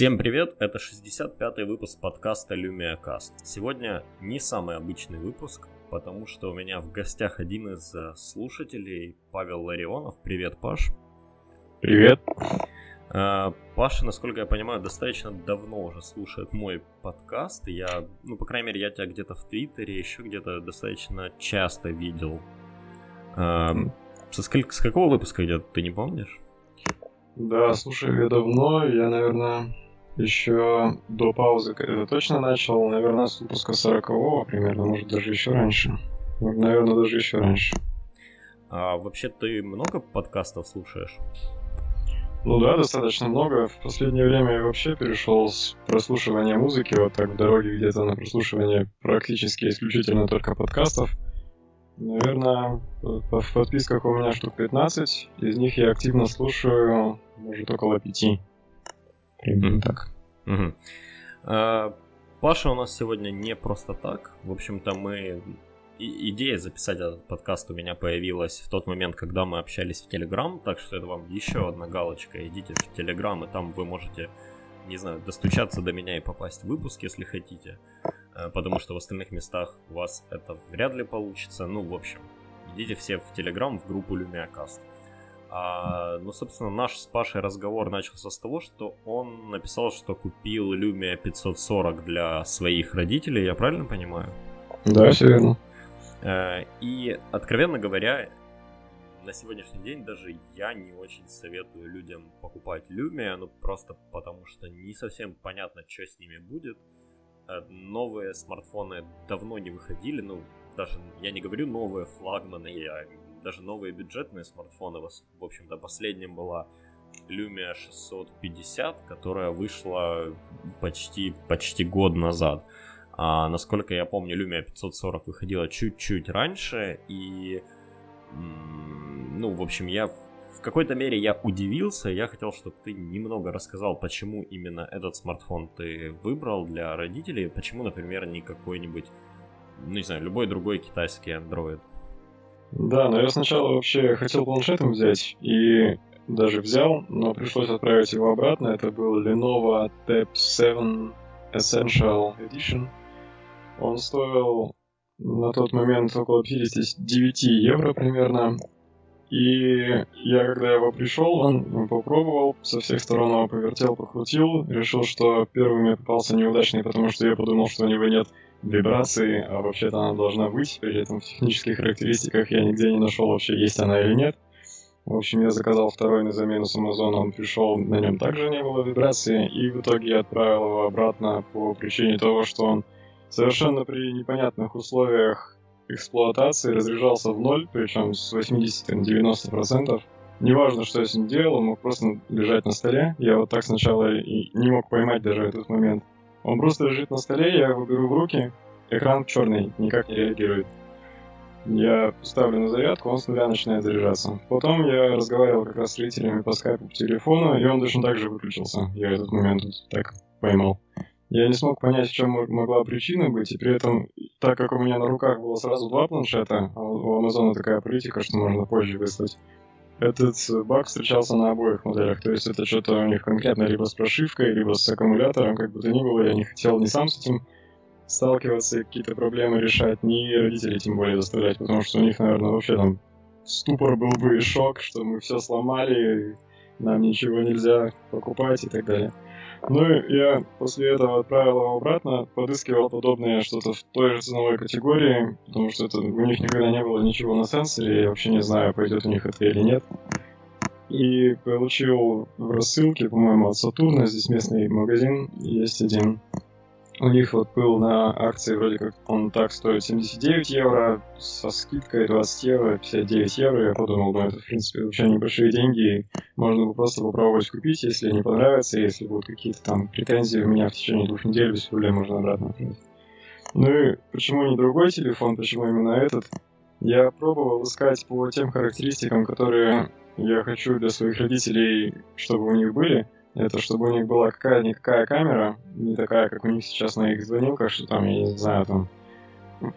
Всем привет, это 65-й выпуск подкаста LumiaCast. Сегодня не самый обычный выпуск, потому что у меня в гостях один из э, слушателей, Павел Ларионов. Привет, Паш. Привет. Э, Паша, насколько я понимаю, достаточно давно уже слушает мой подкаст. Я, ну, по крайней мере, я тебя где-то в Твиттере, еще где-то достаточно часто видел. Э, со сколько, с какого выпуска где-то, ты не помнишь? Да, слушаю я давно. Я, наверное, еще до паузы точно начал. Наверное, с выпуска 40 примерно, может, даже еще раньше. Наверное, даже еще раньше. А вообще ты много подкастов слушаешь? Ну да, достаточно много. В последнее время я вообще перешел с прослушивания музыки вот так в дороге где-то на прослушивание практически исключительно только подкастов. Наверное, в подписках у меня штук 15. Из них я активно слушаю, может, около пяти. Примерно mm. так. Mm-hmm. А, Паша у нас сегодня не просто так. В общем-то, мы... И, идея записать этот подкаст у меня появилась в тот момент, когда мы общались в Телеграм, так что это вам еще одна галочка. Идите в Телеграм, и там вы можете, не знаю, достучаться до меня и попасть в выпуск, если хотите. Э, потому что в остальных местах у вас это вряд ли получится. Ну, в общем, идите все в Телеграм, в группу LumiaCast. А, ну, собственно, наш с Пашей разговор начался с того, что он написал, что купил Lumia 540 для своих родителей, я правильно понимаю? Да, все верно. Э, и, откровенно говоря, на сегодняшний день даже я не очень советую людям покупать Lumia, ну просто потому что не совсем понятно, что с ними будет. Э, новые смартфоны давно не выходили, ну, даже я не говорю новые флагманы, я даже новые бюджетные смартфоны, в общем-то, последним была Lumia 650, которая вышла почти, почти год назад. А, насколько я помню, Lumia 540 выходила чуть-чуть раньше, и, ну, в общем, я в какой-то мере я удивился, я хотел, чтобы ты немного рассказал, почему именно этот смартфон ты выбрал для родителей, почему, например, не какой-нибудь, ну не знаю, любой другой китайский Android. Да, но я сначала вообще хотел планшетом взять, и даже взял, но пришлось отправить его обратно. Это был Lenovo Tab 7 Essential Edition. Он стоил на тот момент около 59 евро примерно. И я, когда его пришел, он попробовал, со всех сторон его повертел, покрутил, решил, что первый мне попался неудачный, потому что я подумал, что у него нет вибрации, а вообще-то она должна быть, при этом в технических характеристиках я нигде не нашел вообще, есть она или нет. В общем, я заказал второй на замену с Amazon, он пришел, на нем также не было вибрации, и в итоге я отправил его обратно по причине того, что он совершенно при непонятных условиях эксплуатации разряжался в ноль, причем с 80-90%. Неважно, что я с ним делал, он мог просто лежать на столе. Я вот так сначала и не мог поймать даже этот момент. Он просто лежит на столе, я его беру в руки, экран черный, никак не реагирует. Я ставлю на зарядку, он с нуля начинает заряжаться. Потом я разговаривал как раз с родителями по скайпу по телефону, и он точно так же выключился. Я этот момент так поймал. Я не смог понять, в чем могла причина быть, и при этом, так как у меня на руках было сразу два планшета, а у Amazon такая политика, что можно позже выслать, этот баг встречался на обоих моделях. То есть это что-то у них конкретно либо с прошивкой, либо с аккумулятором, как бы то ни было. Я не хотел ни сам с этим сталкиваться и какие-то проблемы решать, ни родителей тем более заставлять, потому что у них, наверное, вообще там ступор был бы и шок, что мы все сломали, нам ничего нельзя покупать и так далее. Ну, я после этого отправил его обратно, подыскивал подобное что-то в той же ценовой категории, потому что это, у них никогда не было ничего на сенсоре, я вообще не знаю, пойдет у них это или нет. И получил в рассылке, по-моему, от Сатурна, здесь местный магазин есть один, у них вот был на акции вроде как он так стоит 79 евро, со скидкой 20 евро, 59 евро. Я подумал, ну это в принципе вообще небольшие деньги. Можно бы просто попробовать купить, если не понравится, если будут какие-то там претензии у меня в течение двух недель, без проблем можно обратно. Ну и почему не другой телефон, почему именно этот? Я пробовал искать по тем характеристикам, которые я хочу для своих родителей, чтобы у них были это чтобы у них была какая-никакая камера, не такая, как у них сейчас на их звонилках, что там, я не знаю, там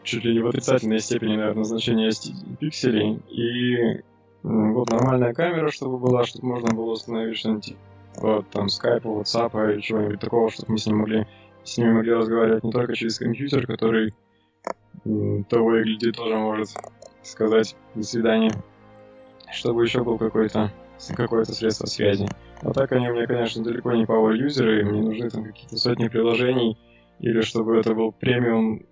чуть ли не в отрицательной степени, наверное, значение пикселей. И вот нормальная камера, чтобы была, чтобы можно было установить что-нибудь по там скайпу, ватсапа или чего-нибудь такого, чтобы мы с ним могли с ними могли разговаривать не только через компьютер, который того и гляди тоже может сказать «до свидания», чтобы еще был какой-то какое-то средство связи. А так они у меня, конечно, далеко не power юзеры, мне нужны там какие-то сотни приложений, или чтобы это был премиум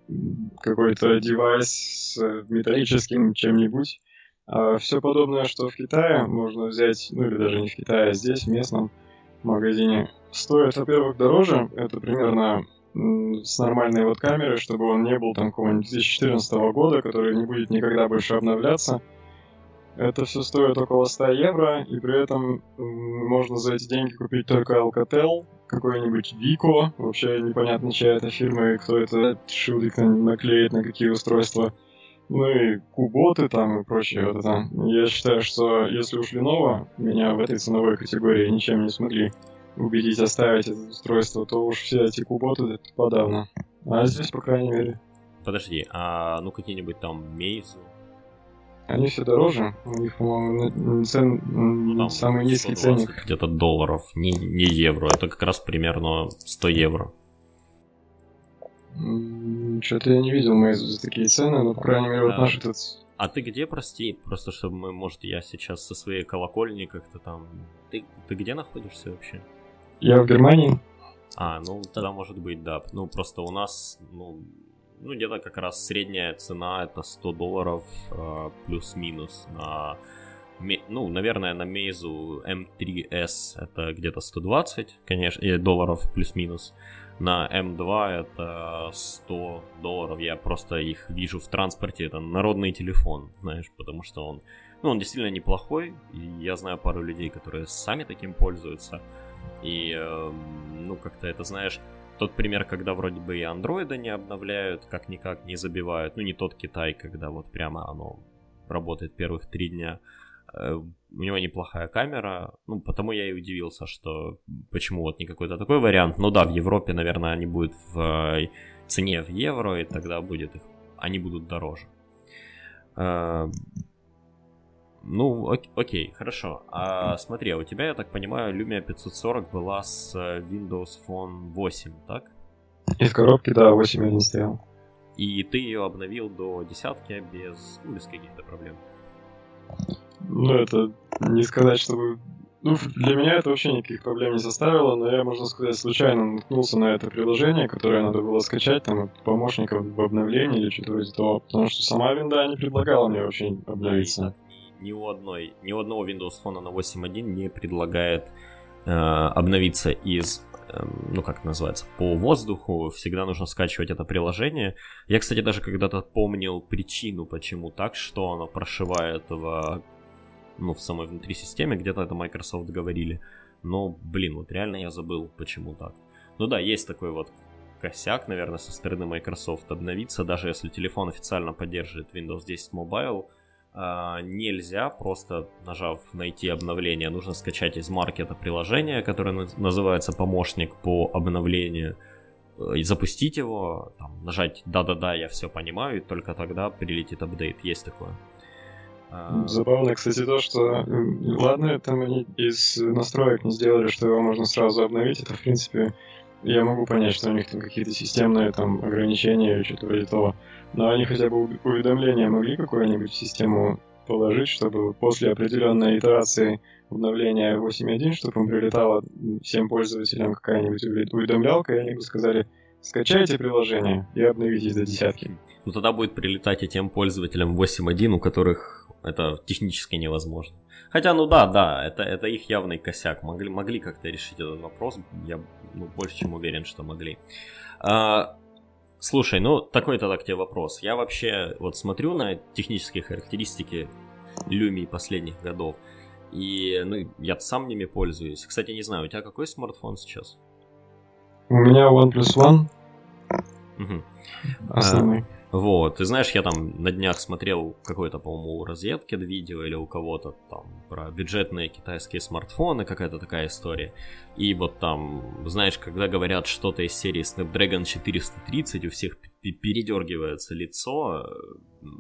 какой-то девайс с металлическим чем-нибудь. А все подобное, что в Китае можно взять, ну или даже не в Китае, а здесь, в местном магазине, стоит, во-первых, дороже. Это примерно с нормальной вот камерой, чтобы он не был там какого-нибудь 2014 года, который не будет никогда больше обновляться. Это все стоит около 100 евро, и при этом можно за эти деньги купить только Alcatel, какой-нибудь Vico, вообще непонятно, чья это фирма и кто это шилдик наклеит на какие устройства. Ну и куботы там и прочее вот это. Я считаю, что если уж Lenovo меня в этой ценовой категории ничем не смогли убедить оставить это устройство, то уж все эти куботы подавно. А здесь, по крайней мере. Подожди, а ну какие-нибудь там Meizu? Они все дороже. У них, по-моему, цен... ну, самый низкий ценник. Где-то долларов, не, не евро. Это как раз примерно 100 евро. Что-то я не видел Meizu за такие цены, но, по крайней мере, вот наш этот а ты где, прости? Просто чтобы мы, может, я сейчас со своей колокольни как-то там... Ты, ты где находишься вообще? Я в Германии. А, ну тогда может быть, да. Ну просто у нас, ну, ну где-то как раз средняя цена это 100 долларов э, плюс-минус на ну, наверное, на Meizu M3S это где-то 120, конечно, долларов плюс-минус. На M2 это 100 долларов. Я просто их вижу в транспорте. Это народный телефон, знаешь, потому что он, ну, он действительно неплохой. Я знаю пару людей, которые сами таким пользуются. И, э, ну, как-то это, знаешь, тот пример, когда вроде бы и андроида не обновляют, как-никак не забивают. Ну, не тот Китай, когда вот прямо оно работает первых три дня. Э, у него неплохая камера, ну, потому я и удивился, что почему вот не какой-то такой вариант. Ну да, в Европе, наверное, они будут в э, цене в евро, и тогда будет их, они будут дороже. Э, ну, ок- окей, хорошо. А смотри, а у тебя, я так понимаю, Lumia 540 была с Windows Phone 8, так? И в коробке, да, 8.1 стоял. И ты ее обновил до десятки без, ну, без каких-то проблем. Ну, это не сказать, чтобы... Ну, для меня это вообще никаких проблем не составило, но я, можно сказать, случайно наткнулся на это приложение, которое надо было скачать, там, от помощников в обновлении или что-то вроде того, потому что сама винда не предлагала мне вообще обновиться. Ни, у одной, ни у одного Windows Phone на 8.1 не предлагает э, обновиться из эм, ну как это называется, по воздуху, всегда нужно скачивать это приложение. Я, кстати, даже когда-то помнил причину, почему так, что оно прошивает в ну, в самой внутри системе, где-то это Microsoft говорили. Но, блин, вот реально я забыл, почему так. Ну да, есть такой вот косяк, наверное, со стороны Microsoft обновиться, даже если телефон официально поддерживает Windows 10 Mobile, нельзя просто нажав найти обновление, нужно скачать из маркета приложение, которое называется помощник по обновлению, э, и запустить его, там, нажать да-да-да, я все понимаю, и только тогда прилетит апдейт. Есть такое. А, Забавно, кстати, то, что ладно, там они из настроек не сделали, что его можно сразу обновить. Это, в принципе, я могу понять, что у них там какие-то системные там ограничения или что-то вроде того. Но они хотя бы уведомления могли какую-нибудь систему положить, чтобы после определенной итерации обновления 8.1, чтобы им прилетала всем пользователям какая-нибудь уведомлялка, и они бы сказали, скачайте приложение и обновитесь до десятки. Ну тогда будет прилетать и тем пользователям 8.1, у которых это технически невозможно. Хотя, ну да, да, это, это их явный косяк. Могли, могли как-то решить этот вопрос. Я ну, больше чем уверен, что могли. А, слушай, ну такой тогда к тебе вопрос. Я вообще вот смотрю на технические характеристики Люми последних годов. И ну, я сам ними пользуюсь. Кстати, не знаю, у тебя какой смартфон сейчас? У меня OnePlus One. Угу. Основной. А, вот, ты знаешь, я там на днях смотрел какое-то, по-моему, у розетки видео или у кого-то там про бюджетные китайские смартфоны, какая-то такая история. И вот там, знаешь, когда говорят что-то из серии Snapdragon 430, у всех передергивается лицо,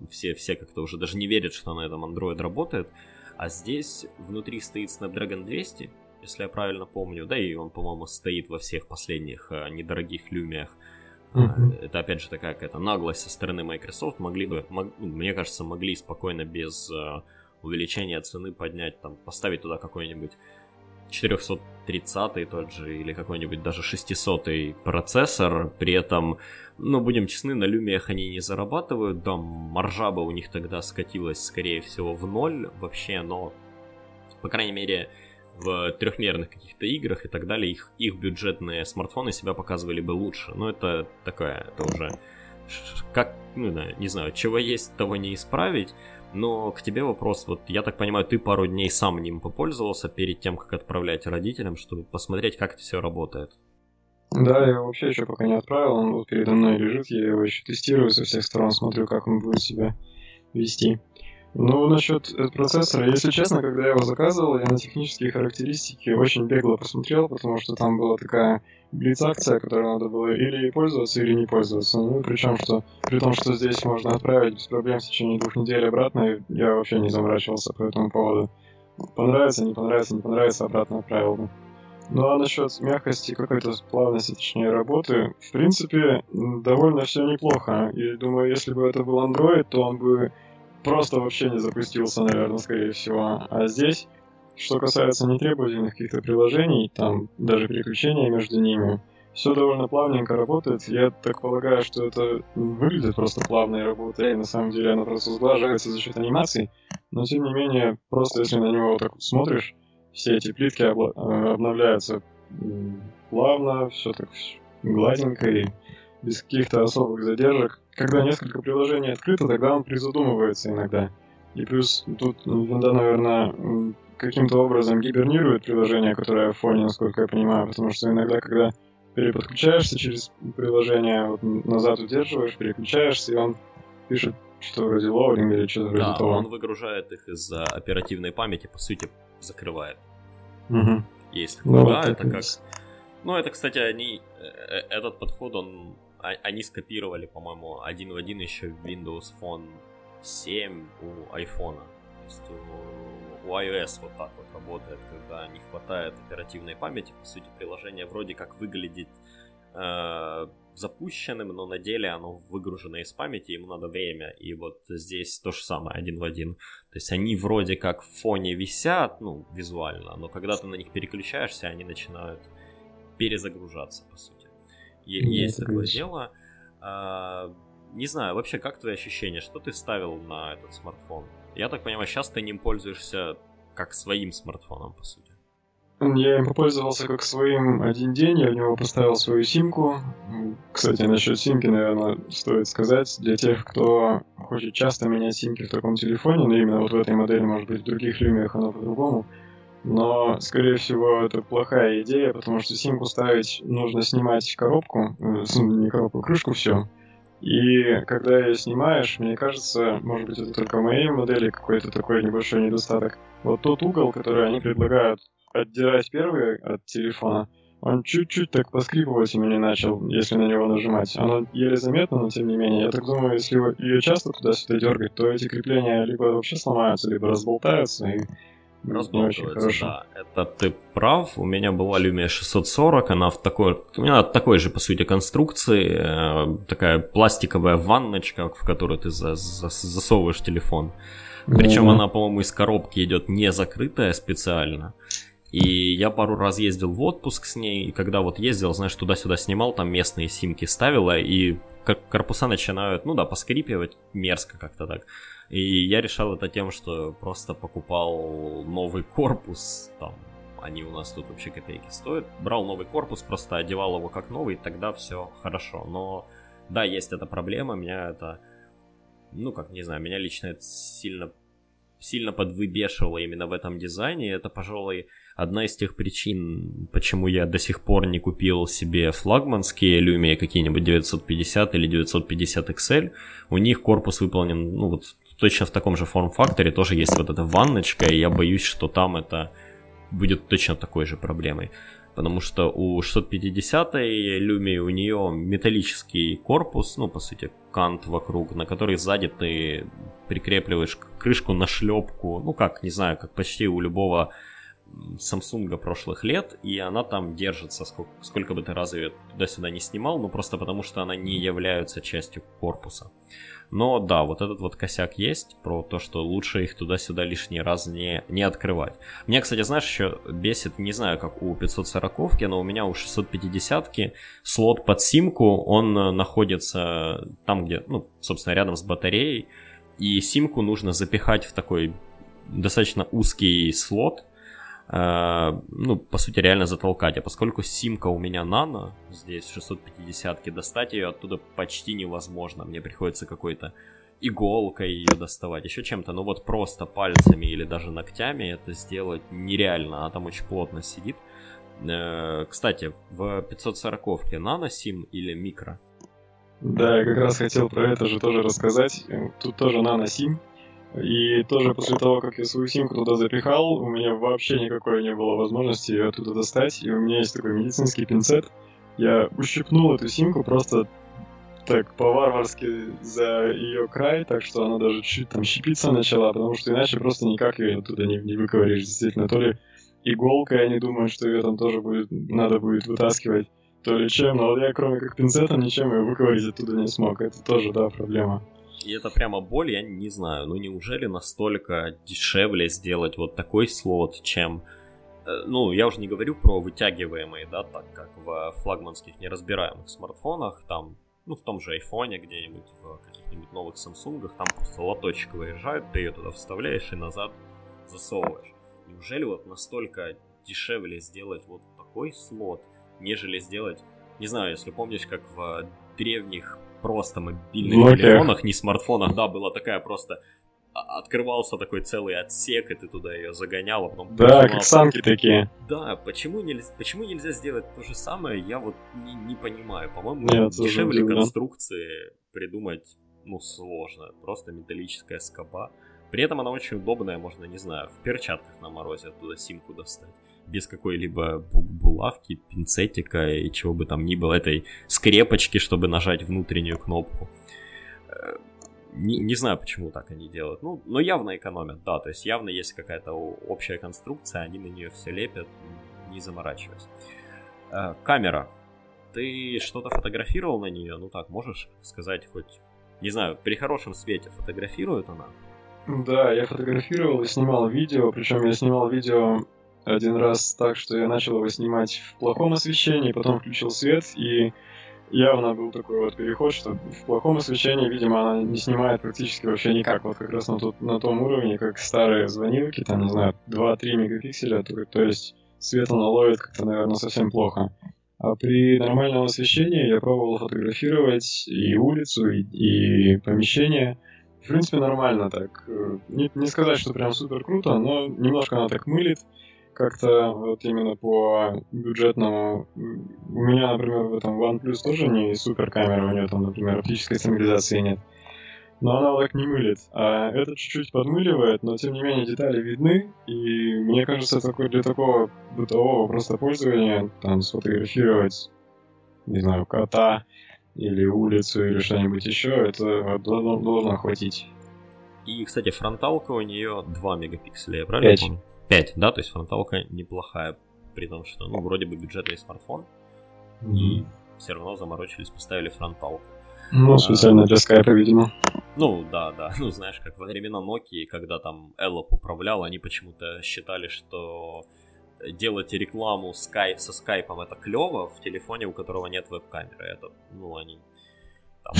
все, все как-то уже даже не верят, что на этом Android работает. А здесь внутри стоит Snapdragon 200, если я правильно помню, да, и он, по-моему, стоит во всех последних э, недорогих люмиях. Uh-huh. Это опять же такая какая-то наглость со стороны Microsoft. Могли бы, мог, ну, мне кажется, могли спокойно без э, увеличения цены поднять, там, поставить туда какой-нибудь 430 тот же или какой-нибудь даже 600 процессор, при этом, ну, будем честны, на люмиях они не зарабатывают, да, маржа бы у них тогда скатилась, скорее всего, в ноль вообще, но, по крайней мере, в трехмерных каких-то играх и так далее, их, их бюджетные смартфоны себя показывали бы лучше. Но это такое, это уже как, ну да, не знаю, чего есть, того не исправить. Но к тебе вопрос, вот я так понимаю, ты пару дней сам ним попользовался перед тем, как отправлять родителям, чтобы посмотреть, как это все работает. Да, я вообще еще пока не отправил, он вот передо мной лежит, я его еще тестирую со всех сторон, смотрю, как он будет себя вести. Ну, насчет процессора, если честно, когда я его заказывал, я на технические характеристики очень бегло посмотрел, потому что там была такая блиц-акция, которой надо было или пользоваться, или не пользоваться. Ну, причем, что при том, что здесь можно отправить без проблем в течение двух недель обратно, я вообще не заморачивался по этому поводу. Понравится, не понравится, не понравится, обратно отправил бы. Ну а насчет мягкости, какой-то плавности, точнее, работы, в принципе, довольно все неплохо. И думаю, если бы это был Android, то он бы просто вообще не запустился, наверное, скорее всего. А здесь, что касается нетребовательных каких-то приложений, там даже переключения между ними, все довольно плавненько работает. Я так полагаю, что это выглядит просто плавной работой, и на самом деле оно просто сглаживается за счет анимаций. Но тем не менее, просто если на него вот так смотришь, все эти плитки обла- э, обновляются плавно, все так гладенько и без каких-то особых задержек. Когда несколько приложений открыто, тогда он призадумывается иногда. И плюс тут винда, наверное, каким-то образом гибернирует приложение, которое в фоне, насколько я понимаю, потому что иногда, когда переподключаешься через приложение, вот назад удерживаешь, переключаешься, и он пишет что вроде loading или что-то вроде да, того. он выгружает их из-за оперативной памяти, по сути, закрывает. Угу. Есть такое, ну, да, это как... Ну, это, кстати, они... Э, э, этот подход, он они скопировали, по-моему, один в один еще Windows Phone 7 у iPhone. То есть у, у iOS вот так вот работает, когда не хватает оперативной памяти. По сути, приложение вроде как выглядит э, запущенным, но на деле оно выгружено из памяти, ему надо время. И вот здесь то же самое, один в один. То есть они вроде как в фоне висят, ну, визуально, но когда ты на них переключаешься, они начинают перезагружаться, по сути. Есть такое конечно. дело. А, не знаю, вообще, как твои ощущения? Что ты ставил на этот смартфон? Я так понимаю, сейчас ты ним пользуешься как своим смартфоном, по сути. Я им попользовался как своим один день, я в него поставил свою симку. Кстати, насчет симки, наверное, стоит сказать, для тех, кто хочет часто менять симки в таком телефоне, но именно вот в этой модели, может быть, в других люмиях оно по-другому, но, скорее всего, это плохая идея, потому что симку ставить нужно снимать коробку, э, не коробку, крышку, все. И когда ее снимаешь, мне кажется, может быть, это только в моей модели какой-то такой небольшой недостаток. Вот тот угол, который они предлагают отдирать первый от телефона, он чуть-чуть так поскрипывать именно начал, если на него нажимать. Оно еле заметно, но тем не менее. Я так думаю, если ее часто туда-сюда дергать, то эти крепления либо вообще сломаются, либо разболтаются, и разбалтывается, да. Это ты прав. У меня была Lumia 640, она в такой, у меня такой же, по сути, конструкции, э, такая пластиковая ванночка, в которую ты за, за, засовываешь телефон. Причем mm-hmm. она, по-моему, из коробки идет не закрытая специально. И я пару раз ездил в отпуск с ней, и когда вот ездил, знаешь, туда-сюда снимал, там местные симки ставила, и корпуса начинают, ну да, поскрипивать мерзко как-то так. И я решал это тем, что просто покупал новый корпус, там, они у нас тут вообще копейки стоят. Брал новый корпус, просто одевал его как новый, и тогда все хорошо. Но да, есть эта проблема, меня это, ну как, не знаю, меня лично это сильно, сильно подвыбешивало именно в этом дизайне. Это, пожалуй, одна из тех причин, почему я до сих пор не купил себе флагманские Lumia какие-нибудь 950 или 950 XL. У них корпус выполнен, ну вот точно в таком же форм-факторе тоже есть вот эта ванночка, и я боюсь, что там это будет точно такой же проблемой. Потому что у 650-й Люми у нее металлический корпус, ну, по сути, кант вокруг, на который сзади ты прикрепливаешь крышку на шлепку, ну, как, не знаю, как почти у любого Samsung прошлых лет, и она там держится, сколько, сколько бы ты раз ее туда-сюда не снимал, ну просто потому что она не является частью корпуса. Но да, вот этот вот косяк есть про то, что лучше их туда-сюда лишний раз не, не открывать. Мне, кстати, знаешь, еще бесит, не знаю, как у 540-ки, но у меня у 650-ки слот под симку, он находится там, где, ну, собственно, рядом с батареей, и симку нужно запихать в такой достаточно узкий слот, э, ну, по сути, реально затолкать. А поскольку симка у меня нано, здесь 650-ки, достать ее оттуда почти невозможно. Мне приходится какой-то иголкой ее доставать, еще чем-то. Ну вот просто пальцами или даже ногтями это сделать нереально, а там очень плотно сидит. Э, кстати, в 540-ке нано сим или микро? Да, я как раз хотел про это же тоже рассказать. Тут тоже нано сим. И тоже после того, как я свою симку туда запихал, у меня вообще никакой не было возможности ее оттуда достать. И у меня есть такой медицинский пинцет. Я ущипнул эту симку просто так по-варварски за ее край, так что она даже чуть там щипиться начала, потому что иначе просто никак ее оттуда не, не выковыришь. Действительно, то ли иголкой они думают, что ее там тоже будет, надо будет вытаскивать, то ли чем, но вот я кроме как пинцетом ничем ее выковырить оттуда не смог. Это тоже, да, проблема. И это прямо боль, я не знаю. Ну неужели настолько дешевле сделать вот такой слот, чем... Э, ну, я уже не говорю про вытягиваемые, да, так как в флагманских неразбираемых смартфонах, там, ну, в том же айфоне где-нибудь, в каких-нибудь новых самсунгах, там просто лоточек выезжает, ты ее туда вставляешь и назад засовываешь. Неужели вот настолько дешевле сделать вот такой слот, нежели сделать, не знаю, если помнишь, как в древних просто мобильных Nokia. телефонах, не смартфонах, да, была такая просто открывался такой целый отсек, и ты туда ее загонял, а потом... Да, как самки такие. Да, почему нельзя, почему нельзя сделать то же самое, я вот не, не понимаю. По-моему, Нет, дешевле конструкции придумать, ну, сложно. Просто металлическая скоба. При этом она очень удобная, можно, не знаю, в перчатках на морозе оттуда симку достать без какой-либо булавки, пинцетика и чего бы там ни было, этой скрепочки, чтобы нажать внутреннюю кнопку. Э, не, не знаю, почему так они делают. Ну, но явно экономят, да. То есть явно есть какая-то общая конструкция, они на нее все лепят, не заморачиваясь. Э, камера. Ты что-то фотографировал на нее? Ну так, можешь сказать хоть... Не знаю, при хорошем свете фотографирует она? Да, я фотографировал и снимал видео, причем я снимал видео один раз так, что я начал его снимать в плохом освещении, потом включил свет, и явно был такой вот переход, что в плохом освещении, видимо, она не снимает практически вообще никак, вот как раз на, тот, на том уровне, как старые звонилки, там, не знаю, 2-3 мегапикселя, то, то есть свет она ловит как-то, наверное, совсем плохо. А при нормальном освещении я пробовал фотографировать и улицу, и, и помещение. В принципе, нормально так. Не, не сказать, что прям супер круто, но немножко она так мылит как-то вот именно по бюджетному... У меня, например, в этом OnePlus тоже не супер камера, у нее там, например, оптической стабилизации нет. Но она так не мылит. А это чуть-чуть подмыливает, но тем не менее детали видны. И мне кажется, такой, для такого бытового просто пользования, там, сфотографировать, не знаю, кота или улицу или что-нибудь еще, это должно, должно хватить. И, кстати, фронталка у нее 2 мегапикселя, я правильно 5. помню? 5, да, то есть фронталка неплохая, при том, что, ну, вроде бы бюджетный смартфон, mm-hmm. и все равно заморочились, поставили фронталку. Ну, специально а, для скайпа, видимо. Ну, да, да. Ну, знаешь, как во времена Nokia, когда там Эллоп управлял, они почему-то считали, что делать рекламу скайп со скайпом это клево в телефоне, у которого нет веб-камеры. Это, ну, они... Там,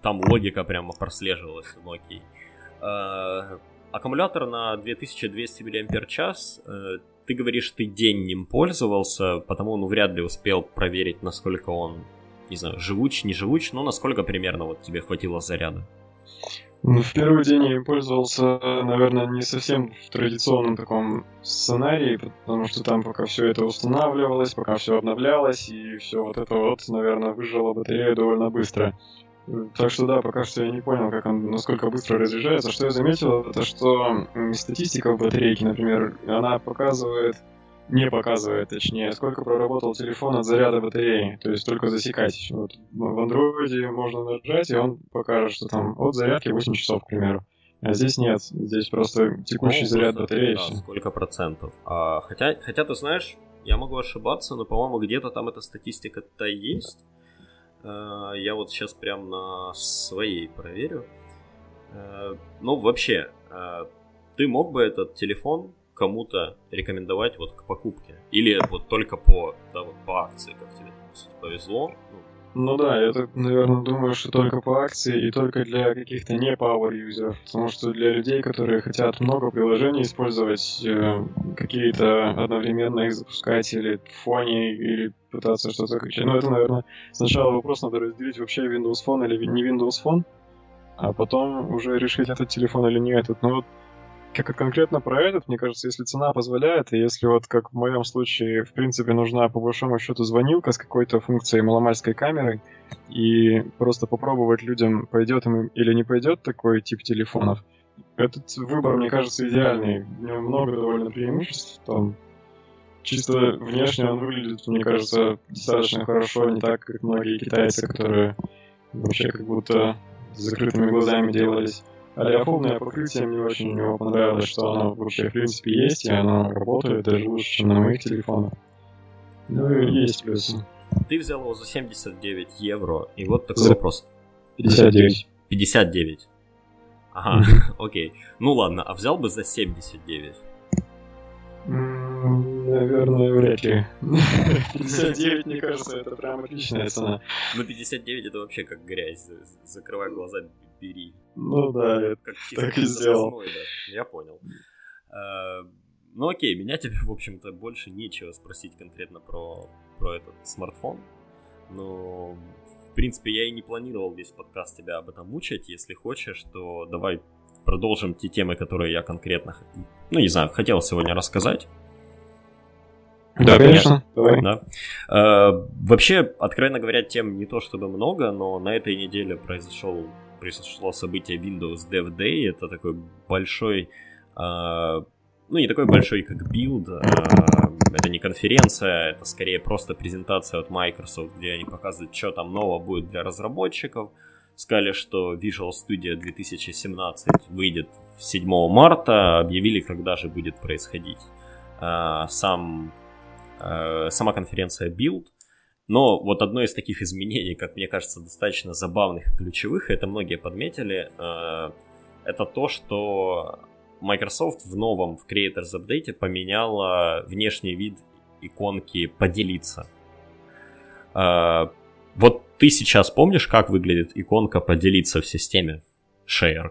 там логика прямо прослеживалась у Nokia. Аккумулятор на 2200 мАч. Э, ты говоришь, ты день ним пользовался, потому ну вряд ли успел проверить, насколько он, не знаю, живуч, не живуч, но насколько примерно вот тебе хватило заряда. Ну, в первый день я им пользовался, наверное, не совсем в традиционном таком сценарии, потому что там пока все это устанавливалось, пока все обновлялось, и все вот это вот, наверное, выжило батарею довольно быстро. Так что да, пока что я не понял, как он, насколько быстро разряжается. Что я заметил, это что статистика в батарейке, например, она показывает, не показывает, точнее, сколько проработал телефон от заряда батареи. То есть только засекать. Вот в андроиде можно нажать, и он покажет, что там от зарядки 8 часов, к примеру. А здесь нет, здесь просто текущий ну, заряд батареи. Да, сколько процентов. А, хотя, хотя ты знаешь, я могу ошибаться, но, по-моему, где-то там эта статистика-то есть. А, я вот сейчас прям на своей проверю. А, ну, вообще, а, ты мог бы этот телефон кому-то рекомендовать вот к покупке? Или вот только по, да, вот по акции, как тебе повезло? Ну, ну да, я так, наверное, думаю, что только по акции и только для каких-то не power юзеров. Потому что для людей, которые хотят много приложений использовать, э, какие-то одновременно их запускать или в фоне, или пытаться что-то качать. Ну это, наверное, сначала вопрос надо разделить вообще Windows Phone или не Windows Phone, а потом уже решить, этот телефон или не этот. Ну вот как конкретно про этот, мне кажется, если цена позволяет, и если вот как в моем случае, в принципе, нужна по большому счету звонилка с какой-то функцией маломальской камерой, и просто попробовать людям, пойдет им или не пойдет такой тип телефонов, этот выбор, мне кажется, идеальный. В нем много довольно преимуществ. Там чисто внешне он выглядит, мне кажется, достаточно хорошо, не так, как многие китайцы, которые вообще как будто закрытыми глазами делались. Олеофобное покрытие мне очень него понравилось, что оно вообще в принципе есть, и оно работает даже лучше, чем на моих телефонах. Ну и есть плюсы. Ты взял его за 79 евро, и вот такой за... вопрос. 59. 59. Ага, окей. Ну ладно, а взял бы за 79? Наверное, вряд ли. 59, мне кажется, это прям отличная цена. Ну, 59 это вообще как грязь. Закрывай глаза, бери. Ну да, я как так и сделал. Я понял. А, ну окей, меня тебе, в общем-то, больше нечего спросить конкретно про, про этот смартфон. Но, в принципе, я и не планировал весь подкаст тебя об этом мучать. Если хочешь, то давай продолжим те темы, которые я конкретно, ну не знаю, хотел сегодня рассказать. Да, конечно. Давай. Да. Э, вообще, откровенно говоря, тем не то чтобы много, но на этой неделе произошел, произошло событие Windows Dev Day. Это такой большой, э, ну не такой большой, как Build. Э, это не конференция, это скорее просто презентация от Microsoft, где они показывают, что там нового будет для разработчиков. Сказали, что Visual Studio 2017 выйдет 7 марта, объявили, когда же будет происходить э, сам сама конференция Build. Но вот одно из таких изменений, как мне кажется, достаточно забавных и ключевых, это многие подметили, э, это то, что Microsoft в новом, в Creators Update поменяла внешний вид иконки «Поделиться». Э, вот ты сейчас помнишь, как выглядит иконка «Поделиться» в системе Share?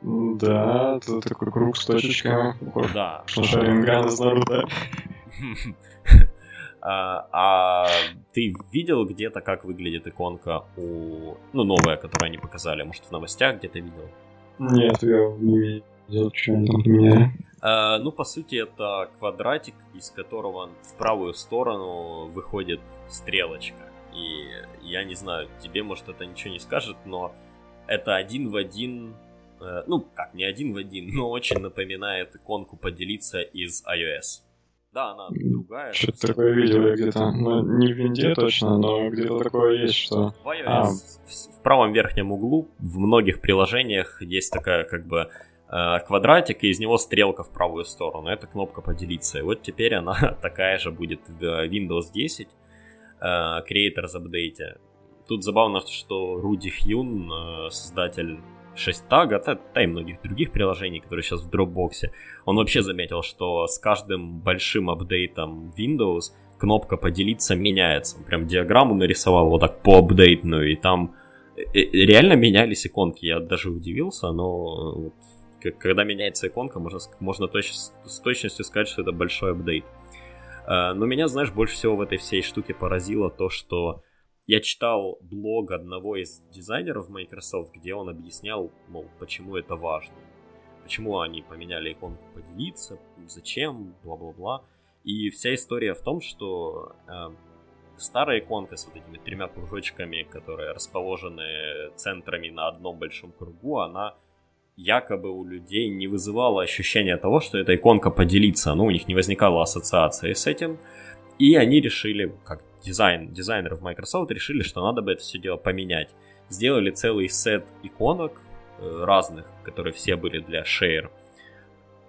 Да, это такой круг с точечками. Да. Что Шаринган из Наруто. А, а ты видел где-то, как выглядит иконка у... Ну, новая, которую они показали? Может, в новостях где-то видел? Нет, я не видел, что они поменяли. А, ну, по сути, это квадратик, из которого в правую сторону выходит стрелочка. И я не знаю, тебе, может, это ничего не скажет, но это один в один э, ну, как, не один в один, но очень напоминает иконку поделиться из iOS. Да, она другая. Что-то такое видел я где-то. Ну, не в винде точно, но где-то такое есть, что... В, iOS, а. в, правом верхнем углу в многих приложениях есть такая как бы э, квадратик, и из него стрелка в правую сторону. Это кнопка поделиться. И вот теперь она такая же будет в Windows 10 э, Creators Update. Тут забавно, что Руди Хьюн, э, создатель 6 тага, да, да и многих других приложений, которые сейчас в Dropbox, он вообще заметил, что с каждым большим апдейтом Windows кнопка поделиться меняется. Он прям диаграмму нарисовал вот так по апдейтную, и там э, э, реально менялись иконки. Я даже удивился, но вот, когда меняется иконка, можно, можно точ, с точностью сказать, что это большой апдейт. А, но меня, знаешь, больше всего в этой всей штуке поразило то, что я читал блог одного из дизайнеров Microsoft, где он объяснял, мол, почему это важно. Почему они поменяли иконку поделиться, зачем, бла-бла-бла. И вся история в том, что э, старая иконка с вот этими тремя кружочками, которые расположены центрами на одном большом кругу, она якобы у людей не вызывала ощущения того, что эта иконка поделиться. Ну, у них не возникала ассоциации с этим. И они решили, как дизайн, дизайнеров Microsoft решили, что надо бы это все дело поменять. Сделали целый сет иконок, э, разных, которые все были для Share.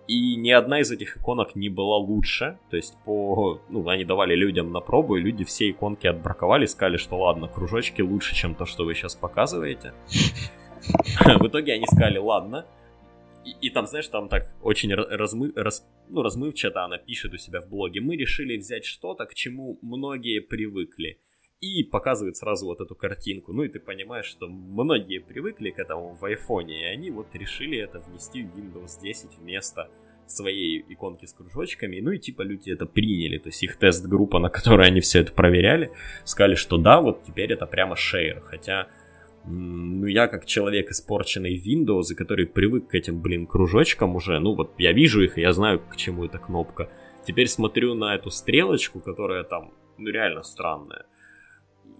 И ни одна из этих иконок не была лучше. То есть по, ну, они давали людям на пробу, и люди все иконки отбраковали, сказали, что ладно, кружочки лучше, чем то, что вы сейчас показываете. В итоге они сказали, ладно. И, там, знаешь, там так очень размы, раз, ну, размывчато она пишет у себя в блоге. Мы решили взять что-то, к чему многие привыкли и показывает сразу вот эту картинку. Ну и ты понимаешь, что многие привыкли к этому в айфоне, и они вот решили это внести в Windows 10 вместо своей иконки с кружочками, ну и типа люди это приняли, то есть их тест-группа, на которой они все это проверяли, сказали, что да, вот теперь это прямо шейр, хотя ну, я как человек, испорченный Windows, и который привык к этим, блин, кружочкам уже, ну, вот я вижу их, и я знаю, к чему эта кнопка. Теперь смотрю на эту стрелочку, которая там, ну, реально странная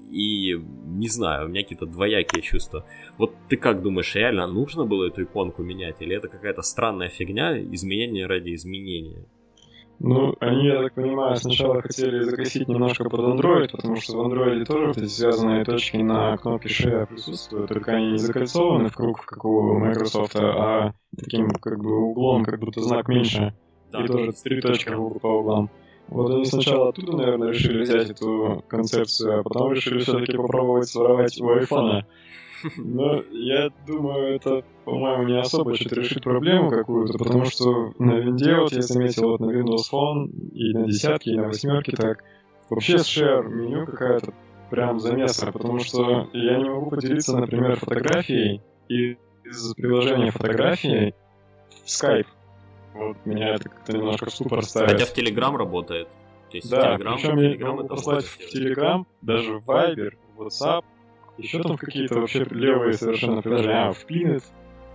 и не знаю, у меня какие-то двоякие чувства. Вот ты как думаешь, реально нужно было эту иконку менять, или это какая-то странная фигня, изменение ради изменения? Ну, они, я так понимаю, сначала хотели закосить немножко под Android, потому что в Android тоже вот эти связанные точки на кнопке Share присутствуют, только они не закольцованы в круг, как у Microsoft, а таким как бы углом, как будто знак меньше. Да, и тоже три точки по углам. Вот они сначала оттуда, наверное, решили взять эту концепцию, а потом решили все-таки попробовать своровать у айфона. Но я думаю, это, по-моему, не особо что-то решит проблему какую-то, потому что на винде, вот я заметил, вот на Windows Phone и на десятке, и на восьмерке так, вообще с share меню какая-то прям замеса, потому что я не могу поделиться, например, фотографией из приложения фотографии в Skype. Вот меня это как-то немножко в ступор ставит. Хотя в Telegram работает. То есть да, Telegram, причем Telegram я могу послать в Telegram, даже в Viber, в WhatsApp, еще там какие-то вообще левые совершенно приложения, а, в Pinet,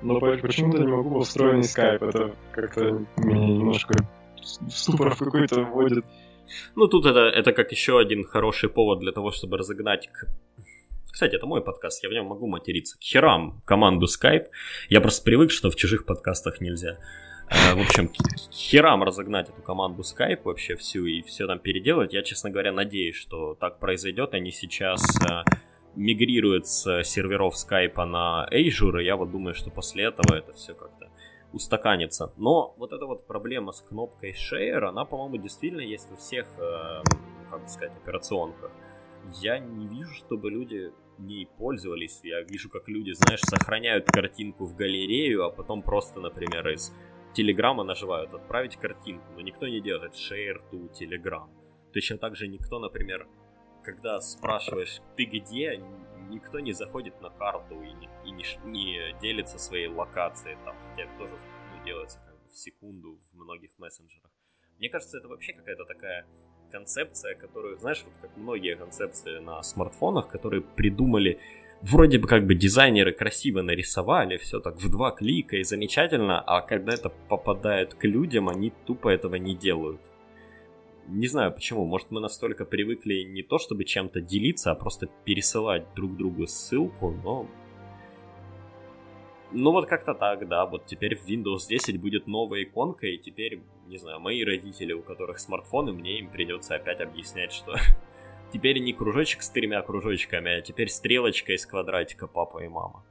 но почему-то не могу встроенный Skype, это как-то меня немножко в ступор какой-то вводит. Ну, тут это, это как еще один хороший повод для того, чтобы разогнать к кстати, это мой подкаст, я в нем могу материться. К херам команду Skype. Я просто привык, что в чужих подкастах нельзя. Э, в общем, херам разогнать эту команду Skype вообще всю и все там переделать. Я, честно говоря, надеюсь, что так произойдет. Они сейчас мигрируют с серверов Skype на Azure, и я вот думаю, что после этого это все как-то устаканится. Но вот эта вот проблема с кнопкой Share, она, по-моему, действительно есть во всех, э, как бы сказать, операционках. Я не вижу, чтобы люди не пользовались. Я вижу, как люди, знаешь, сохраняют картинку в галерею, а потом просто, например, из Телеграма наживают отправить картинку, но никто не делает share to Telegram. Точно так же никто, например, когда спрашиваешь, ты где, никто не заходит на карту и не, и не, не делится своей локацией там, хотя это тоже ну, делается как бы в секунду в многих мессенджерах. Мне кажется, это вообще какая-то такая концепция, которую, знаешь, вот как многие концепции на смартфонах, которые придумали вроде бы как бы дизайнеры красиво нарисовали, все так в два клика и замечательно, а когда это попадает к людям, они тупо этого не делают. Не знаю почему, может мы настолько привыкли не то чтобы чем-то делиться, а просто пересылать друг другу ссылку, но... Ну вот как-то так, да, вот теперь в Windows 10 будет новая иконка, и теперь, не знаю, мои родители, у которых смартфоны, мне им придется опять объяснять, что Теперь не кружочек с тремя кружочками, а теперь стрелочка из квадратика папа и мама.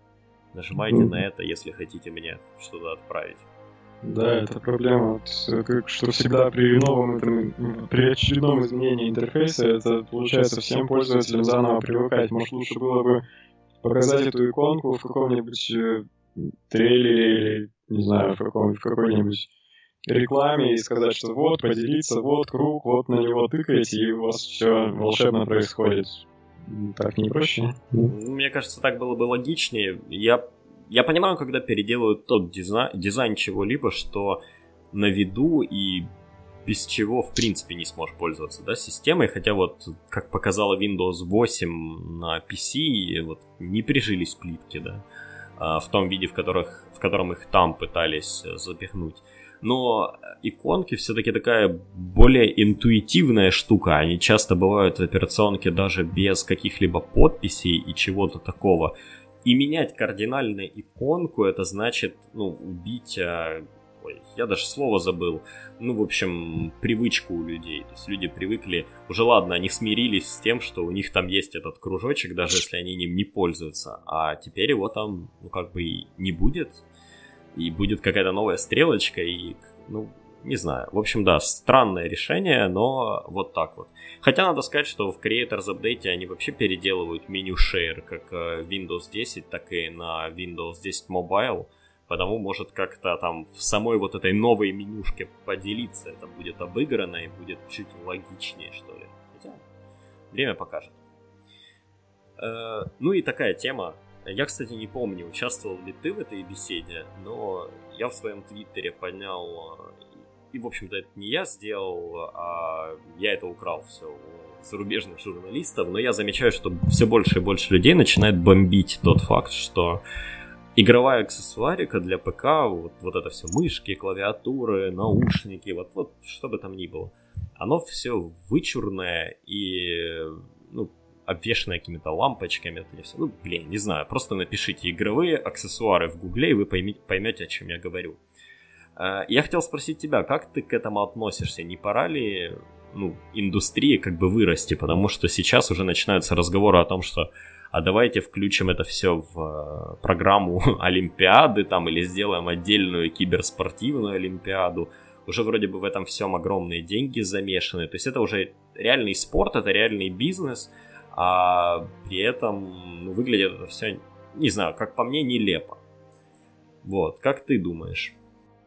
Нажимайте на это, если хотите мне что-то отправить. Да, это проблема, вот, что всегда при новом этом, при очередном изменении интерфейса, это получается всем пользователям заново привыкать. Может, лучше было бы показать эту иконку в каком-нибудь э, трейлере или, не знаю, в, каком, в какой-нибудь рекламе и сказать, что вот, поделиться, вот круг, вот на него тыкаете, и у вас все волшебно происходит. Так не проще? Мне кажется, так было бы логичнее. Я, я понимаю, когда переделывают тот дизайн, дизайн чего-либо, что на виду и без чего, в принципе, не сможешь пользоваться, да, системой, хотя вот, как показала Windows 8 на PC, вот не прижились плитки, да, а, в том виде, в, которых, в котором их там пытались запихнуть но иконки все-таки такая более интуитивная штука. Они часто бывают в операционке даже без каких-либо подписей и чего-то такого. И менять кардинально иконку, это значит, ну, убить а, ой, я даже слово забыл, ну, в общем, привычку у людей. То есть люди привыкли, уже ладно, они смирились с тем, что у них там есть этот кружочек, даже если они ним не пользуются, а теперь его там, ну, как бы и не будет, и будет какая-то новая стрелочка, и, ну, не знаю. В общем, да, странное решение, но вот так вот. Хотя надо сказать, что в Creators Update они вообще переделывают меню Share как э, Windows 10, так и на Windows 10 Mobile. Потому может как-то там в самой вот этой новой менюшке поделиться это будет обыграно и будет чуть логичнее, что ли. Хотя время покажет. Э, ну и такая тема. Я, кстати, не помню, участвовал ли ты в этой беседе, но я в своем твиттере поднял э, и, в общем-то, это не я сделал, а я это украл все у зарубежных журналистов, но я замечаю, что все больше и больше людей начинает бомбить тот факт, что игровая аксессуарика для ПК, вот, вот это все мышки, клавиатуры, наушники, вот, вот что бы там ни было, оно все вычурное и ну, обвешенное какими-то лампочками, это не все. Ну, блин, не знаю, просто напишите игровые аксессуары в гугле, и вы поймете, поймете о чем я говорю. Э, я хотел спросить тебя, как ты к этому относишься? Не пора ли ну, индустрии как бы вырасти? Потому что сейчас уже начинаются разговоры о том, что а давайте включим это все в э, программу Олимпиады там или сделаем отдельную киберспортивную Олимпиаду. Уже вроде бы в этом всем огромные деньги замешаны. То есть это уже реальный спорт, это реальный бизнес, а при этом ну, выглядит это все, не знаю, как по мне, нелепо. Вот, как ты думаешь?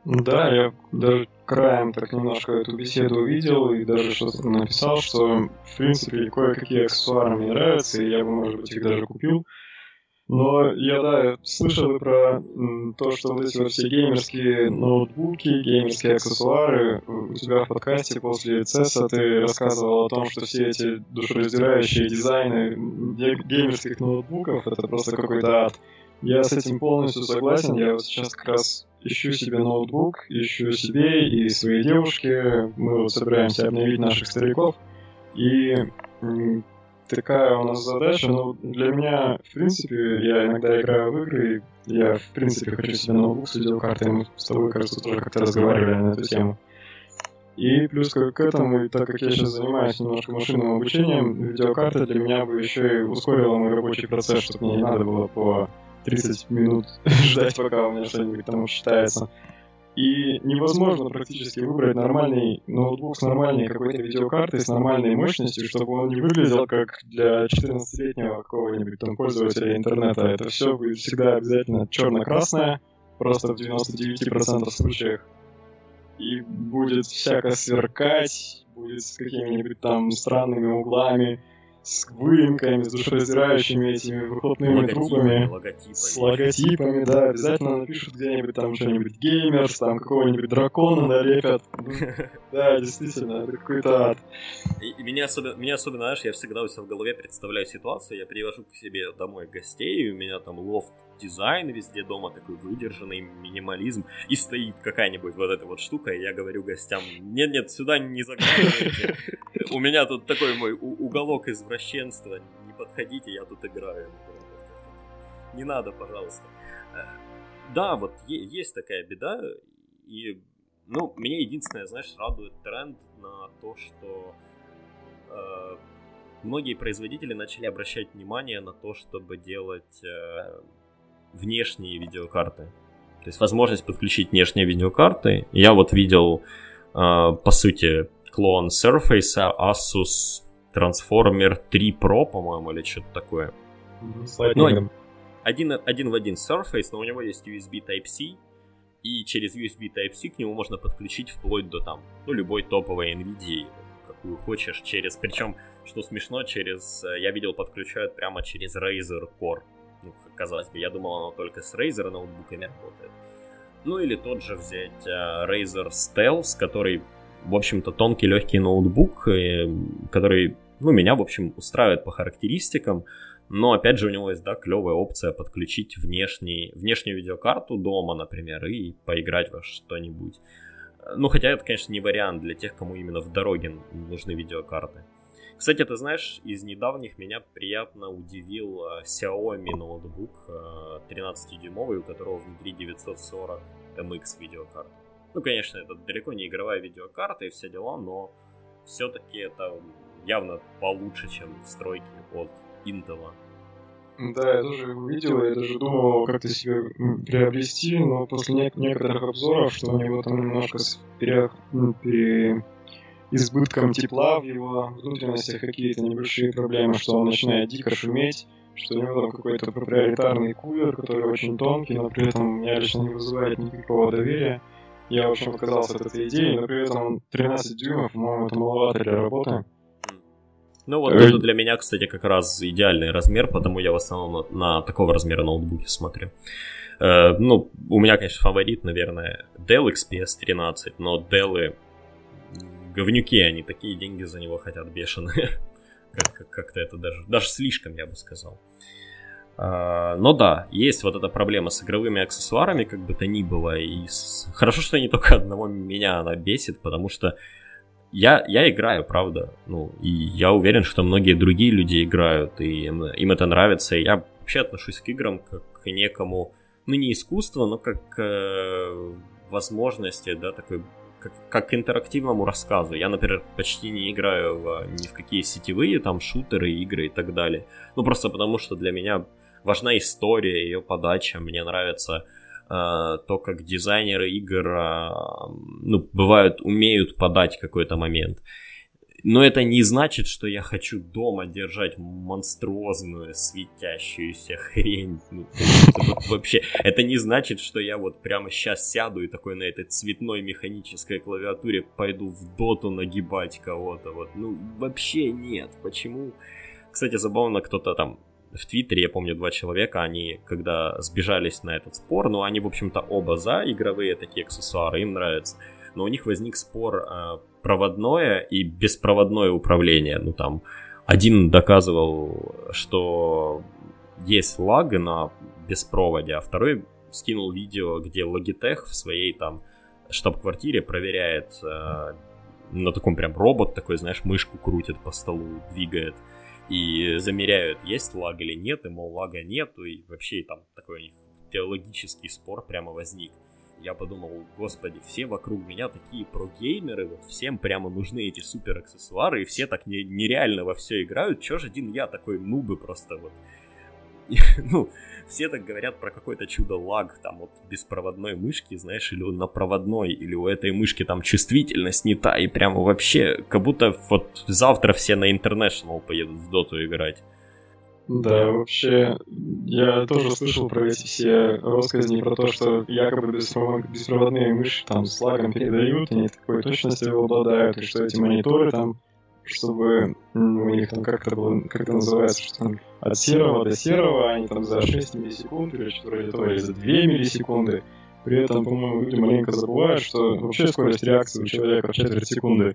Да, я даже краем так немножко эту беседу увидел и даже что-то написал, что в принципе кое-какие аксессуары мне нравятся, и я бы, может быть, их даже купил. Но я, да, слышал и про то, что вот эти вот все геймерские ноутбуки, геймерские аксессуары. У тебя в подкасте после CES ты рассказывал о том, что все эти душераздирающие дизайны геймерских ноутбуков — это просто какой-то ад. Я с этим полностью согласен. Я вот сейчас как раз ищу себе ноутбук, ищу себе и своей девушке. Мы вот собираемся обновить наших стариков. И такая у нас задача. Но ну, для меня, в принципе, я иногда играю в игры. Я, в принципе, хочу себе ноутбук с видеокартой. Мы с тобой, кажется, тоже как-то разговаривали на эту тему. И плюс к этому, и так как я сейчас занимаюсь немножко машинным обучением, видеокарта для меня бы еще и ускорила мой рабочий процесс, чтобы мне не надо было по 30 минут ждать, пока у меня что-нибудь там считается. И невозможно практически выбрать нормальный ноутбук с нормальной какой-то видеокартой, с нормальной мощностью, чтобы он не выглядел как для 14-летнего какого-нибудь там пользователя интернета. Это все будет всегда обязательно черно-красное, просто в 99% случаях. И будет всяко сверкать, будет с какими-нибудь там странными углами, с выемками, с душераздирающими этими выхлопными логотипами, трубами, логотипами. с логотипами, да, обязательно напишут где-нибудь там что-нибудь геймерс, там какого-нибудь дракона налепят. Да, действительно, это какой-то ад. И меня особенно, меня особенно, знаешь, я всегда у себя в голове представляю ситуацию, я привожу к себе домой гостей, и у меня там лофт дизайн везде дома такой выдержанный, минимализм, и стоит какая-нибудь вот эта вот штука, и я говорю гостям, нет-нет, сюда не заглядывайте, у меня тут такой мой уголок извращенства, не подходите, я тут играю. Не надо, пожалуйста. Э, да, вот есть такая беда, и, ну, меня единственное, знаешь, радует тренд на то, что э, многие производители начали обращать внимание на то, чтобы делать э, внешние видеокарты. То есть возможность подключить внешние видеокарты. Я вот видел, э, по сути, клон Surface Asus Transformer 3 Pro, по-моему, или что-то такое. Ну, один, один в один Surface, но у него есть USB Type-C, и через USB Type-C к нему можно подключить вплоть до там, ну, любой топовой NVIDIA, какую хочешь, через, причем, что смешно, через, э, я видел, подключают прямо через Razer Core ну, казалось бы, я думал, оно только с Razer ноутбуками работает. Ну или тот же взять uh, Razer Stealth, который, в общем-то, тонкий легкий ноутбук, и, который, ну, меня, в общем, устраивает по характеристикам, но, опять же, у него есть, да, клевая опция подключить внешний, внешнюю видеокарту дома, например, и поиграть во что-нибудь. Ну, хотя это, конечно, не вариант для тех, кому именно в дороге нужны видеокарты. Кстати, ты знаешь, из недавних меня приятно удивил э, Xiaomi ноутбук 13-дюймовый, э, у которого внутри 940 MX видеокарта. Ну, конечно, это далеко не игровая видеокарта и все дела, но все-таки это явно получше, чем стройки от Intel. Да, я тоже его видел, я даже думал как-то себе приобрести, но после не- некоторых обзоров, что у него там немножко с пере... пере... избытком тепла в его внутренностях какие-то небольшие проблемы, что он начинает дико шуметь, что у него там какой-то проприоритарный кулер, который очень тонкий, но при этом меня лично не вызывает никакого доверия. Я, в общем, отказался от этой идеи, но при этом 13 дюймов, по-моему, это маловато для работы. Ну вот это для меня, кстати, как раз идеальный размер, потому я в основном на, на такого размера ноутбуки смотрю. Э, ну, у меня, конечно, фаворит, наверное, Dell XPS 13, но Dell говнюки, они такие деньги за него хотят бешеные. как- как-то это даже, даже слишком, я бы сказал. А, но да, есть вот эта проблема с игровыми аксессуарами, как бы то ни было. И с... хорошо, что не только одного меня она бесит, потому что я, я играю, правда. Ну, и я уверен, что многие другие люди играют, и им, им это нравится. И я вообще отношусь к играм как к некому, ну, не искусству, но как э, возможности, да, такой как, как к интерактивному рассказу. Я, например, почти не играю в, ни в какие сетевые там шутеры, игры и так далее. Ну, просто потому что для меня важна история, ее подача. Мне нравится то, как дизайнеры игр, э, ну, бывают, умеют подать какой-то момент. Но это не значит, что я хочу дома держать монструозную светящуюся хрень. Ну, это вообще, это не значит, что я вот прямо сейчас сяду и такой на этой цветной механической клавиатуре пойду в доту нагибать кого-то. Вот, ну, вообще нет. Почему? Кстати, забавно, кто-то там в Твиттере, я помню, два человека, они, когда сбежались на этот спор, ну, они, в общем-то, оба за игровые такие аксессуары, им нравится. Но у них возник спор э, проводное и беспроводное управление. Ну, там, один доказывал, что есть лаг на беспроводе, а второй скинул видео, где Logitech в своей там штаб-квартире проверяет э, на таком прям робот такой, знаешь, мышку крутит по столу, двигает и замеряют, есть лаг или нет, и, мол, лага нету, и вообще там такой у них теологический спор прямо возник. Я подумал, господи, все вокруг меня такие прогеймеры, вот всем прямо нужны эти супер аксессуары, и все так не, нереально во все играют, чё же один я такой нубы просто вот. ну, все так говорят про какой-то чудо-лаг, там, вот, беспроводной мышки, знаешь, или на проводной, или у этой мышки там чувствительность не та, и прямо вообще, как будто вот завтра все на International поедут в доту играть. Да, вообще, я тоже слышал про эти все рассказни про то, что якобы беспроводные мыши там с лагом передают, они такой точностью обладают, и что эти мониторы там чтобы у них там как-то было, как это называется, что там от серого до серого, они там за 6 миллисекунд или что-то вроде того, или за 2 миллисекунды. При этом, по-моему, люди маленько забывают, что вообще скорость реакции у человека в четверть секунды.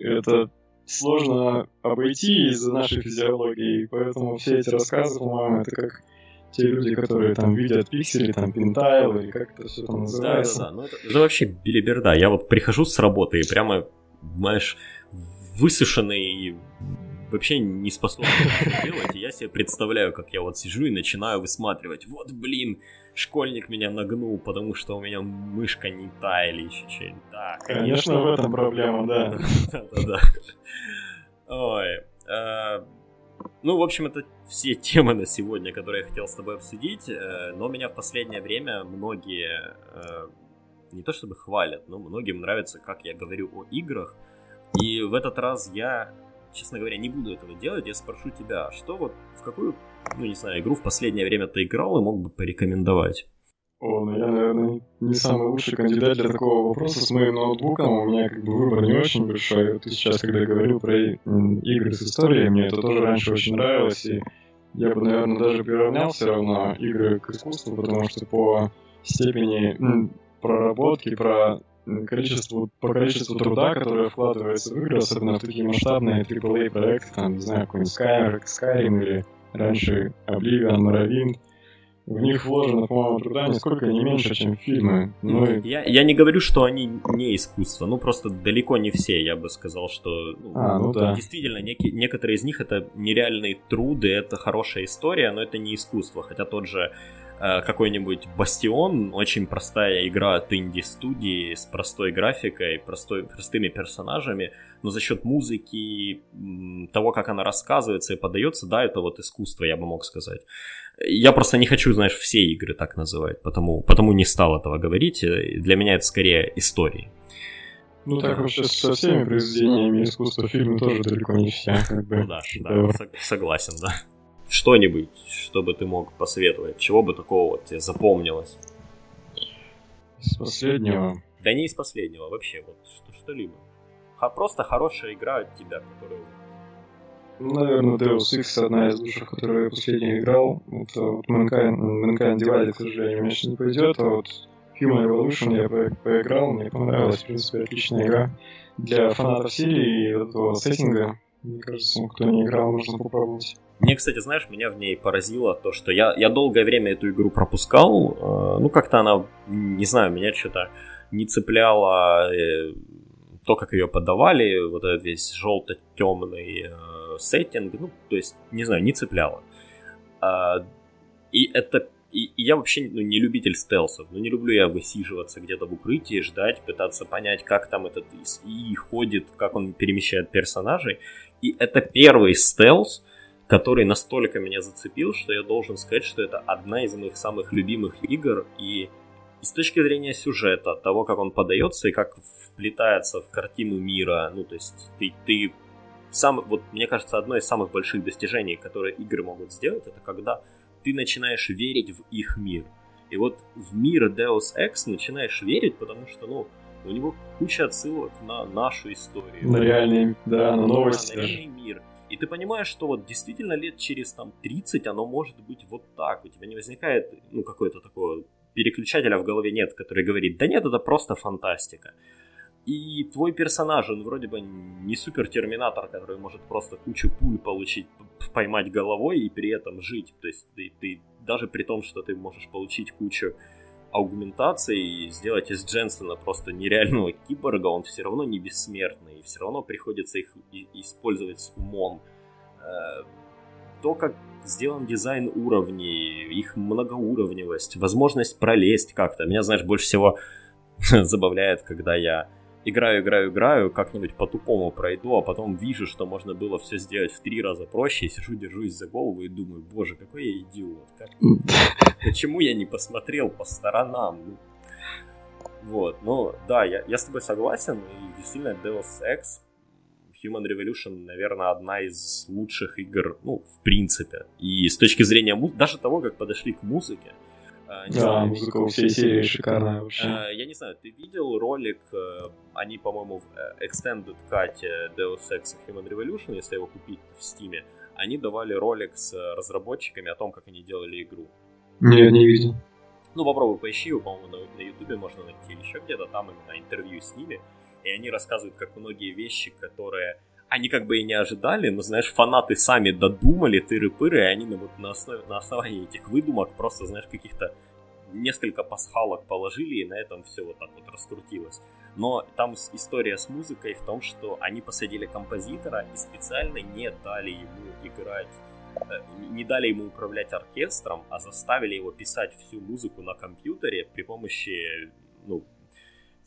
Это сложно обойти из-за нашей физиологии, поэтому все эти рассказы, по-моему, это как те люди, которые там видят пиксели, там пентайл, или как это все там называется. Да, да, да. Ну, это, это вообще билиберда. Я вот прихожу с работы и прямо, знаешь, высушенный и вообще не способен делать. И я себе представляю, как я вот сижу и начинаю высматривать. Вот, блин, школьник меня нагнул, потому что у меня мышка не та или еще что-нибудь. Да, конечно, конечно, в этом проблема, да. Да-да-да. Ой. Э, ну, в общем, это все темы на сегодня, которые я хотел с тобой обсудить. Э, но меня в последнее время многие э, не то чтобы хвалят, но многим нравится, как я говорю о играх. И в этот раз я, честно говоря, не буду этого делать. Я спрошу тебя, что вот в какую, ну не знаю, игру в последнее время ты играл и мог бы порекомендовать? О, ну я, наверное, не самый лучший кандидат для такого вопроса с моим ноутбуком. У меня как бы выбор не очень большой. Ты сейчас, когда говорил про игры с историей, мне это тоже раньше очень нравилось. И я бы, наверное, даже приравнял все равно игры к искусству, потому что по степени проработки, про количеству, по количеству труда, которое вкладывается в игры, особенно в такие масштабные AAA проекты, там, не знаю, какой-нибудь Skyrim, Skyrim или раньше Oblivion, Morrowind, в них вложено, по-моему, труда нисколько не меньше, чем фильмы. Ну, и... я, я не говорю, что они не искусство, ну просто далеко не все, я бы сказал, что ну, а, ну, да. действительно неки, некоторые из них это нереальные труды, это хорошая история, но это не искусство, хотя тот же какой-нибудь Бастион, очень простая игра от инди-студии с простой графикой, простой, простыми персонажами, но за счет музыки, того, как она рассказывается и подается, да, это вот искусство, я бы мог сказать. Я просто не хочу, знаешь, все игры так называть, потому, потому не стал этого говорить. Для меня это скорее истории. Ну так вообще со всеми произведениями искусства фильмы тоже далеко не все. Как бы, ну да, да, согласен, да что-нибудь, чтобы ты мог посоветовать? Чего бы такого вот тебе запомнилось? Из последнего? Да не из последнего, вообще, вот что- что-либо. А просто хорошая игра от тебя, которую... Ну, наверное, Deus Ex одна из лучших, которую я последний играл. Это вот Mankind, Mankind Divided, к сожалению, у меня сейчас не пойдет, а вот Human Revolution я по поиграл, мне понравилась, в принципе, отличная игра. Для фанатов серии и этого сеттинга, мне кажется, кто не играл, нужно попробовать. Мне, кстати, знаешь, меня в ней поразило то, что я, я долгое время эту игру пропускал. Э, ну, как-то она, не знаю, меня что-то не цепляло э, то, как ее подавали, вот этот весь желто-темный э, сеттинг, ну, то есть, не знаю, не цепляло. А, и это и, и я вообще ну, не любитель стелсов. Ну, не люблю я высиживаться где-то в укрытии, ждать, пытаться понять, как там этот и ходит, как он перемещает персонажей. И это первый стелс, который настолько меня зацепил, что я должен сказать, что это одна из моих самых любимых игр, и, и с точки зрения сюжета, того, как он подается и как вплетается в картину мира, ну, то есть ты, ты сам, вот мне кажется, одно из самых больших достижений, которые игры могут сделать, это когда ты начинаешь верить в их мир. И вот в мир Deus Ex начинаешь верить, потому что, ну, у него куча отсылок на нашу историю. На реальный, да, на новости. На реальный мир. И ты понимаешь, что вот действительно лет через там 30 оно может быть вот так. У тебя не возникает, ну, какой-то такого переключателя в голове нет, который говорит, да нет, это просто фантастика. И твой персонаж, он вроде бы не супер-терминатор, который может просто кучу пуль получить, поймать головой и при этом жить. То есть ты, ты даже при том, что ты можешь получить кучу аугментации и сделать из Дженсона просто нереального киборга, он все равно не бессмертный, и все равно приходится их использовать с умом. Э, то, как сделан дизайн уровней, их многоуровневость, возможность пролезть как-то. Меня, знаешь, больше всего забавляет, когда я играю, играю, играю, как-нибудь по-тупому пройду, а потом вижу, что можно было все сделать в три раза проще, и сижу, держусь за голову и думаю, боже, какой я идиот. Как... Почему я не посмотрел по сторонам? Ну, вот, ну, да, я, я с тобой согласен, и действительно Deus Ex Human Revolution, наверное, одна из лучших игр, ну, в принципе. И с точки зрения даже того, как подошли к музыке, а, да, знаю, музыка у всей серии шикарная вообще. А, я не знаю, ты видел ролик, э, они, по-моему, в э, Extended Cut Deus Ex Human Revolution, если его купить в Steam, они давали ролик с разработчиками о том, как они делали игру. Не, не видел. Ну, попробуй поищи его, по-моему, на, на YouTube можно найти еще где-то, там именно интервью с ними, и они рассказывают, как многие вещи, которые они как бы и не ожидали, но, знаешь, фанаты сами додумали тыры-пыры, и они на, вот, на, основе, на основании этих выдумок просто, знаешь, каких-то несколько пасхалок положили, и на этом все вот так вот раскрутилось. Но там история с музыкой в том, что они посадили композитора и специально не дали ему играть, э, не дали ему управлять оркестром, а заставили его писать всю музыку на компьютере при помощи ну,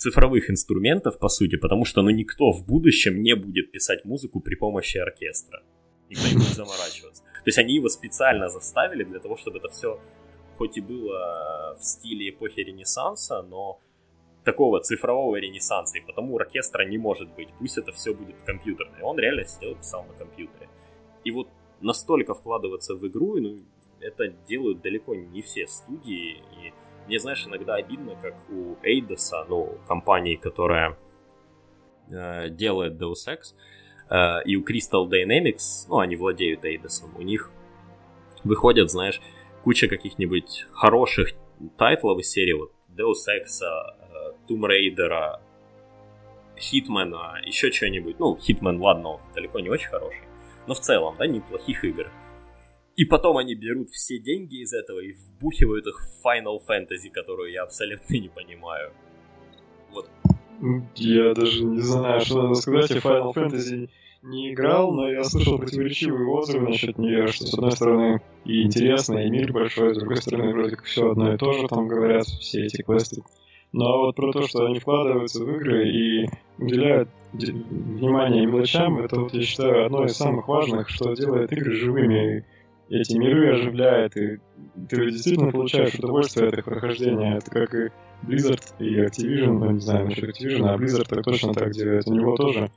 цифровых инструментов, по сути, потому что ну, никто в будущем не будет писать музыку при помощи оркестра. Никто не будет заморачиваться. То есть они его специально заставили для того, чтобы это все хоть и было в стиле эпохи Ренессанса, но такого цифрового ренессанса, и потому оркестра не может быть. Пусть это все будет компьютерное. Он реально сидел и писал на компьютере. И вот настолько вкладываться в игру, ну, это делают далеко не все студии, и мне, знаешь, иногда обидно, как у Eidos, ну, компании, которая э, делает Deus Ex, э, и у Crystal Dynamics, ну, они владеют Eidos, у них выходят, знаешь, куча каких-нибудь хороших тайтлов из серии, вот Deus Ex, э, Tomb Raider, Hitman, еще что-нибудь. Ну, Hitman, ладно, он далеко не очень хороший, но в целом, да, неплохих игр. И потом они берут все деньги из этого и вбухивают их в Final Fantasy, которую я абсолютно не понимаю. Вот. Я даже не знаю, что надо сказать. Я Final Fantasy не играл, но я слышал противоречивые отзывы насчет нее, что с одной стороны и интересно, и мир большой, с другой стороны вроде как все одно и то же там говорят, все эти квесты. Но вот про то, что они вкладываются в игры и уделяют внимание мелочам, это вот я считаю одно из самых важных, что делает игры живыми. Эти миры оживляет, и ты действительно получаешь удовольствие от их прохождения. Это как и Blizzard и Activision, ну не знаю насчет Activision, а Blizzard так точно так делает. У него тоже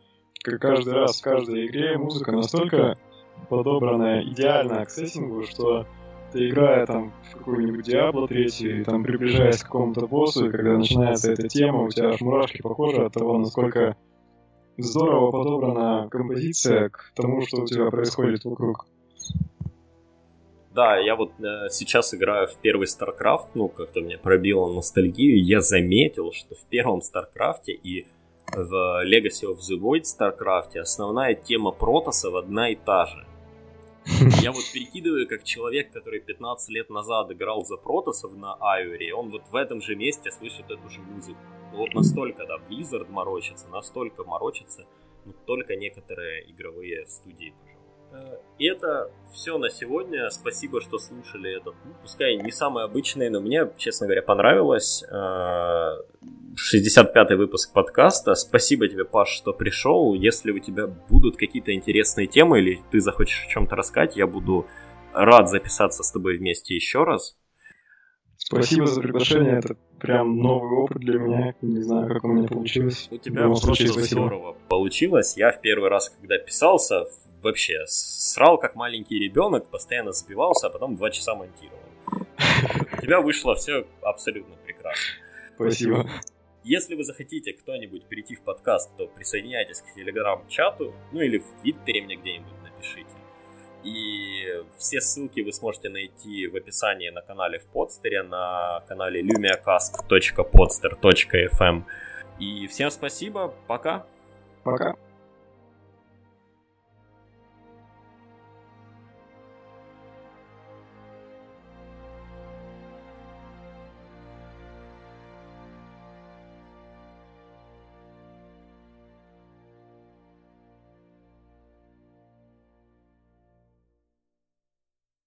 как каждый раз в каждой игре музыка настолько подобранная идеально к сеттингу, что ты играя там в какую-нибудь Diablo 3, там приближаясь к какому-то боссу, и когда начинается эта тема, у тебя аж мурашки похожи от того, насколько здорово подобрана композиция к тому, что у тебя происходит вокруг. Да, я вот э, сейчас играю в первый StarCraft, ну, как-то мне пробило ностальгию, я заметил, что в первом StarCraft и в Legacy of the Void StarCraft основная тема протасов одна и та же. Я вот перекидываю, как человек, который 15 лет назад играл за протасов на Айоре, он вот в этом же месте слышит эту же музыку. Ну вот настолько, да, Blizzard морочится, настолько морочится, но только некоторые игровые студии, пожалуйста. И это все на сегодня. Спасибо, что слушали этот, ну, пускай не самый обычный, но мне, честно говоря, понравилось. 65-й э, выпуск подкаста. Спасибо тебе, Паш, что пришел. Если у тебя будут какие-то интересные темы или ты захочешь о чем-то рассказать, я буду рад записаться с тобой вместе еще раз. Спасибо за приглашение, это прям новый опыт для меня. Не знаю, как у меня получилось. У тебя просто здорово получилось. Я в первый раз, когда писался, вообще срал как маленький ребенок, постоянно сбивался, а потом два часа монтировал. У тебя вышло все абсолютно прекрасно. Спасибо. Если вы захотите кто-нибудь перейти в подкаст, то присоединяйтесь к телеграм-чату, ну или в твиттере мне где-нибудь напишите. И все ссылки вы сможете найти в описании на канале в подстере, на канале lumiacast.podster.fm. И всем спасибо, пока. Пока.